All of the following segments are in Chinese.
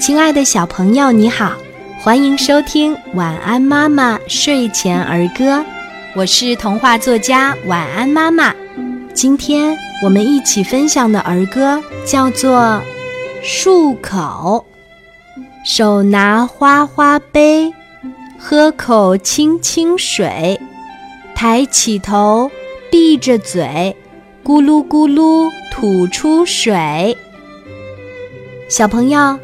亲爱的小朋友，你好，欢迎收听《晚安妈妈睡前儿歌》，我是童话作家晚安妈妈。今天我们一起分享的儿歌叫做《漱口》，手拿花花杯，喝口清清水，抬起头，闭着嘴，咕噜咕噜吐出水。小朋友。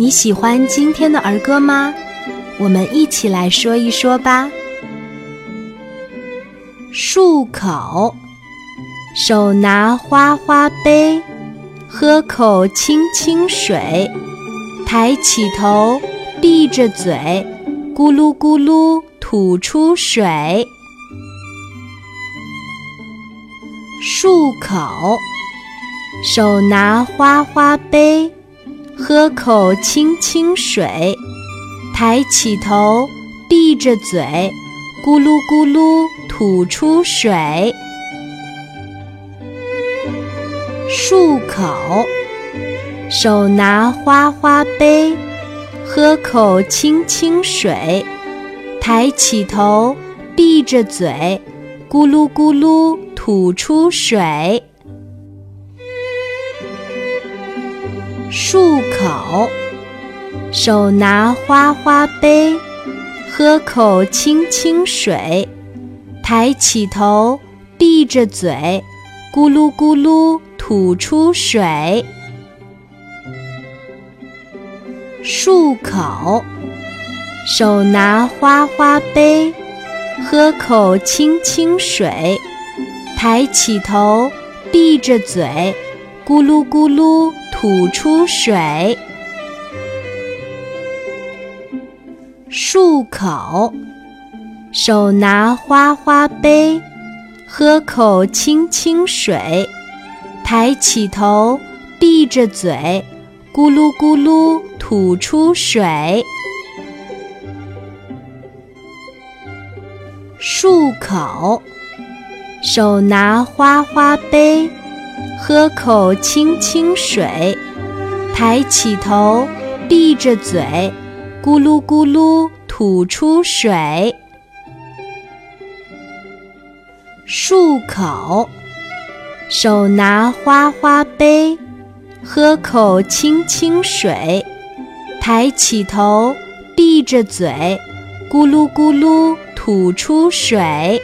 你喜欢今天的儿歌吗？我们一起来说一说吧。漱口，手拿花花杯，喝口清清水，抬起头，闭着嘴，咕噜咕噜吐出水。漱口，手拿花花杯。喝口清清水，抬起头，闭着嘴，咕噜咕噜吐出水。漱口，手拿花花杯，喝口清清水，抬起头，闭着嘴，咕噜咕噜吐出水。漱口，手拿花花杯，喝口清清水，抬起头，闭着嘴，咕噜咕噜吐出水。漱口，手拿花花杯，喝口清清水，抬起头，闭着嘴，咕噜咕噜。吐出水，漱口，手拿花花杯，喝口清清水，抬起头，闭着嘴，咕噜咕噜吐出水。漱口，手拿花花杯。喝口清清水，抬起头，闭着嘴，咕噜咕噜吐出水。漱口，手拿花花杯，喝口清清水，抬起头，闭着嘴，咕噜咕噜吐出水。